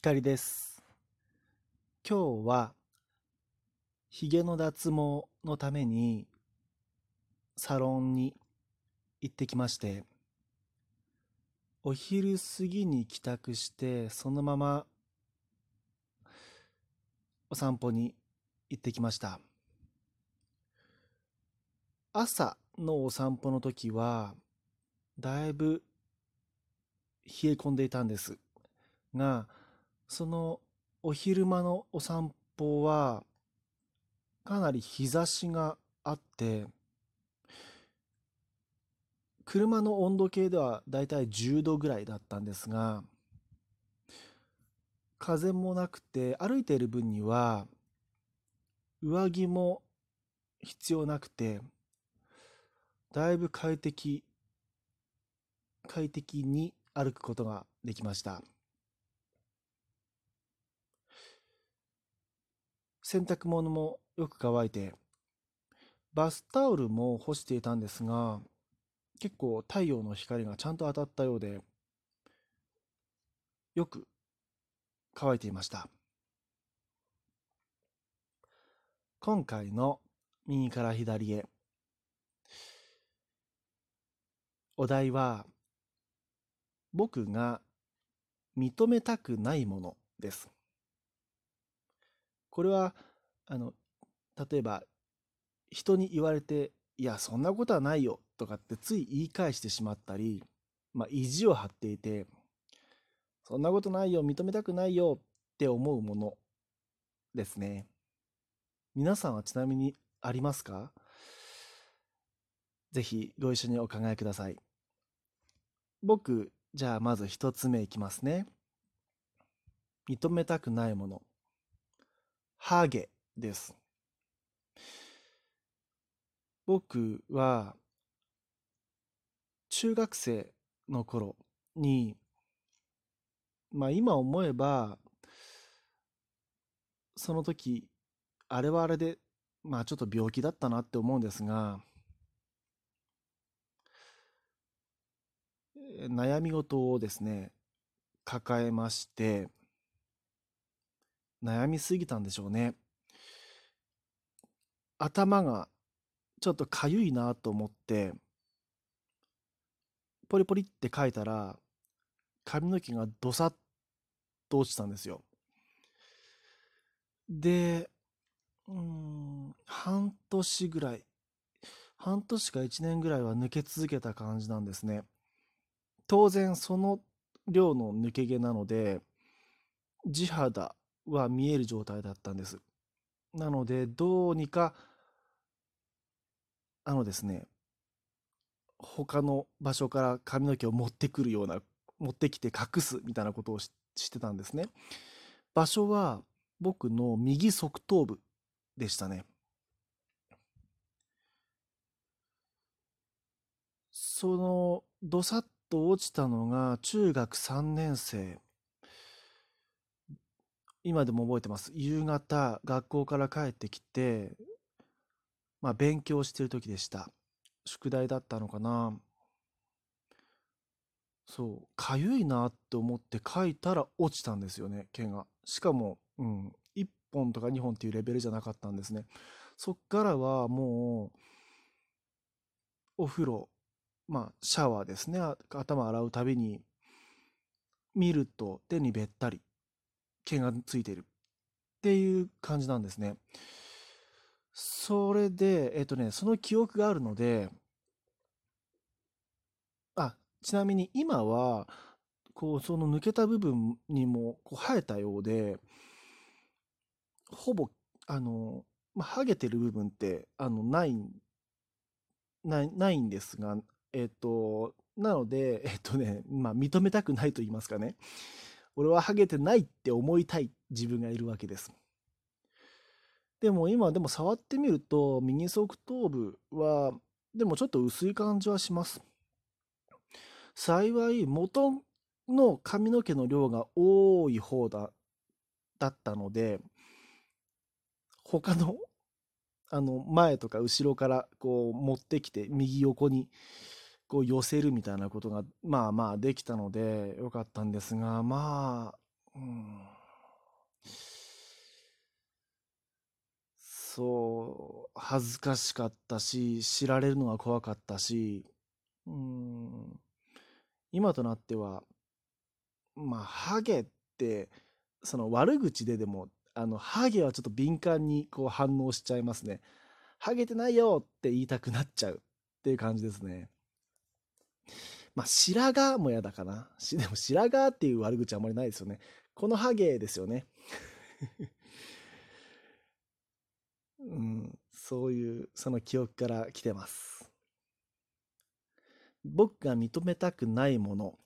光です。今日は、ひげの脱毛のために、サロンに行ってきまして、お昼過ぎに帰宅して、そのまま、お散歩に行ってきました。朝のお散歩の時は、だいぶ冷え込んでいたんですが、そのお昼間のお散歩は、かなり日差しがあって、車の温度計ではだいたい10度ぐらいだったんですが、風もなくて歩いている分には上着も必要なくて、だいぶ快適、快適に歩くことができました。洗濯物もよく乾いて、バスタオルも干していたんですが、結構太陽の光がちゃんと当たったようで、よく乾いていました。今回の右から左へ。お題は、僕が認めたくないものです。これは、あの、例えば、人に言われて、いや、そんなことはないよとかってつい言い返してしまったり、まあ、意地を張っていて、そんなことないよ、認めたくないよって思うものですね。皆さんはちなみにありますか？ぜひご一緒にお考えください。僕、じゃあまず一つ目いきますね。認めたくないもの。ハゲです。僕は中学生の頃に、まあ今思えば、その時、あれはあれで、まあちょっと病気だったなって思うんですが、悩み事をですね、抱えまして、悩みすぎたんでしょうね。頭がちょっとかゆいなと思って、ポリポリって書いたら、髪の毛がどさっと落ちたんですよ。で、うん、半年ぐらい、半年か1年ぐらいは抜け続けた感じなんですね。当然その量の抜け毛なので地肌は見える状態だったんです。なのでどうにかあのですね他の場所から髪の毛を持ってくるような持ってきて隠すみたいなことをししてたんですね。場所は僕の右側頭部でしたね。そのどさっと落ちたのが中学3年生。今でも覚えてます。夕方、学校から帰ってきて、まあ勉強してる時でした。宿題だったのかな。そう、かゆいなって思って書いたら落ちたんですよね、毛が。しかも、うん、1本とか2本っていうレベルじゃなかったんですね。そっからはもう、お風呂、まあ、シャワーですね。頭洗うたびに、見ると手にべったり毛がついているっていう感じなんですね。それで、えっとね、その記憶があるので、あ、ちなみに今は、こう、その抜けた部分にもこう生えたようで、ほぼ、あの、まあ、ハゲてる部分って、あの、ない、ない、ないんですが、えっと、なので、えっとね、まあ、認めたくないと言いますかね。俺はハゲてないって思いたい自分がいるわけです。でも今、でも触ってみると、右側頭部は、でもちょっと薄い感じはします。幸い、元の髪の毛の量が多い方だ、だったので、他の、あの、前とか後ろからこう持ってきて、右横にこう寄せるみたいなことが、まあまあできたのでよかったんですが、まあ、うんそう、恥ずかしかったし、知られるのが怖かったし、うん、今となっては、まあ、ハゲって、その悪口ででも、あの、ハゲはちょっと敏感にこう反応しちゃいますね。ハゲてないよって言いたくなっちゃうっていう感じですね。まあ、白髪も嫌だかな。でも白髪っていう悪口あんまりないですよね。このハゲですよね。うん、そういう、その記憶から来てます。僕が認めたくないもの。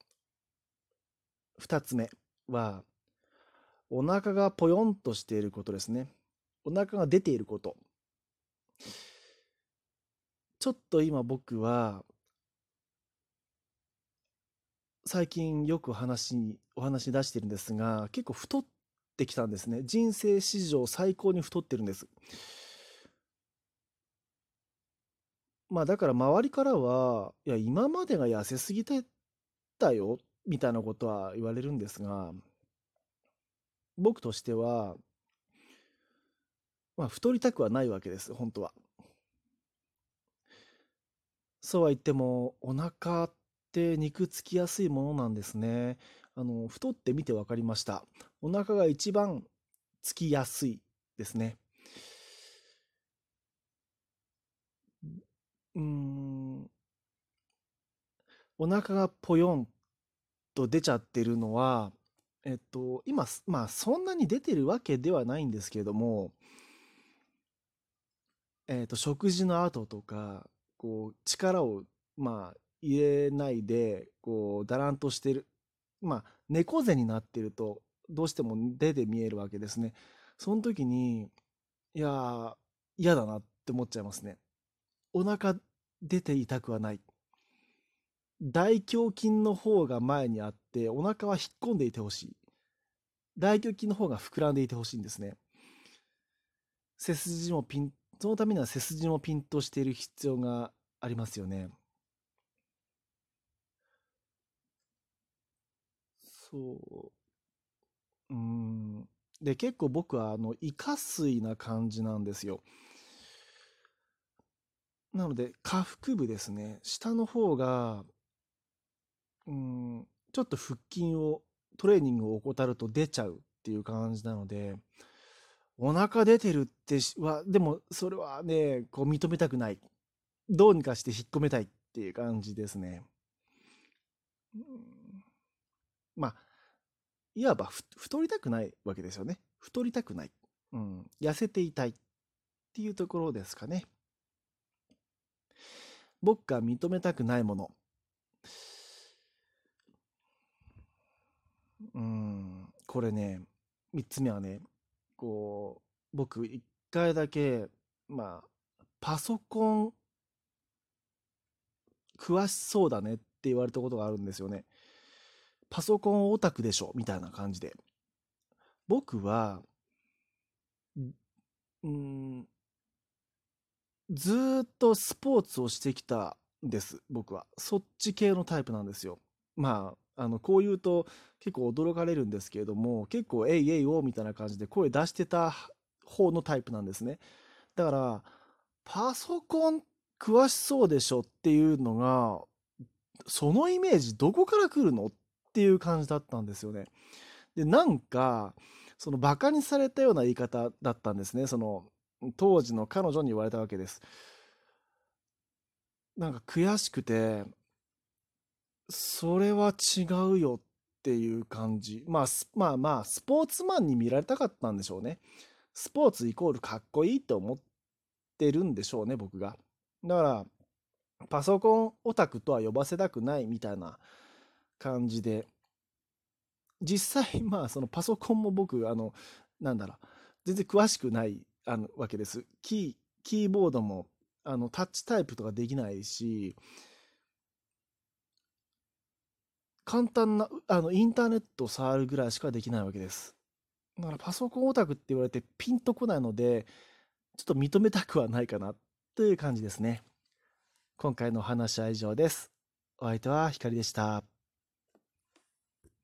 二つ目は、お腹がぽよんとしていることですね。お腹が出ていること。ちょっと今僕は、最近よく話に、お話し出してるんですが、結構太ってきたんですね。人生史上最高に太ってるんです。まあだから周りからは、いや、今までが痩せすぎてたよ、みたいなことは言われるんですが、僕としては、まあ、太りたくはないわけです、本当は。そうは言っても、お腹って肉つきやすいものなんですね。あの、太ってみて分かりました。お腹が一番つきやすいですね。うん、お腹がぽよんと出ちゃってるのは、えっと、今、まあ、そんなに出てるわけではないんですけれども、えっと、食事の後とか、こう、力を、まあ、入れないで、こう、だらんとしてる。まあ、猫背になってると、どうしても出で見えるわけですね。その時に、いや、嫌だなって思っちゃいますね。お腹出ていたくはない。大胸筋の方が前にあって、お腹は引っ込んでいてほしい。大胸筋の方が膨らんでいてほしいんですね。背筋もピン、そのためには背筋もピンとしている必要がありますよね。そう。うん。で、結構僕は、あの、イカ水な感じなんですよ。なので、下腹部ですね。下の方が、うん、ちょっと腹筋を、トレーニングを怠ると出ちゃうっていう感じなので、お腹出てるっては、でもそれはね、こう認めたくない。どうにかして引っ込めたいっていう感じですね。まあ、いわば太りたくないわけですよね。太りたくない。うん、痩せていたいっていうところですかね。僕が認めたくないもの。うん、これね、3つ目はね、こう、僕、1回だけ、まあ、パソコン、詳しそうだねって言われたことがあるんですよね。パソコンオタクでしょみたいな感じで。僕は、うん、ずっとスポーツをしてきたんです、僕は。そっち系のタイプなんですよ。まあ、あの、こう言うと結構驚かれるんですけれども、結構、えいえいおみたいな感じで声出してた方のタイプなんですね。だから、パソコン詳しそうでしょっていうのが、そのイメージどこから来るのっていう感じだったんですよね。で、なんか、そのバカにされたような言い方だったんですね。その、当時の彼女に言われたわけです。なんか悔しくて、それは違うよっていう感じ。まあ、まあまあ、スポーツマンに見られたかったんでしょうね。スポーツイコールかっこいいと思ってるんでしょうね、僕が。だから、パソコンオタクとは呼ばせたくないみたいな感じで、実際、まあ、そのパソコンも僕、あの、なんだろう、全然詳しくないあのわけです。キー、キーボードもあのタッチタイプとかできないし、簡単なあのインターネットを触るぐらいしかできないわけです。だからパソコンオタクって言われてピンとこないので、ちょっと認めたくはないかなという感じですね。今回のお話は以上です。お相手はひかりでした。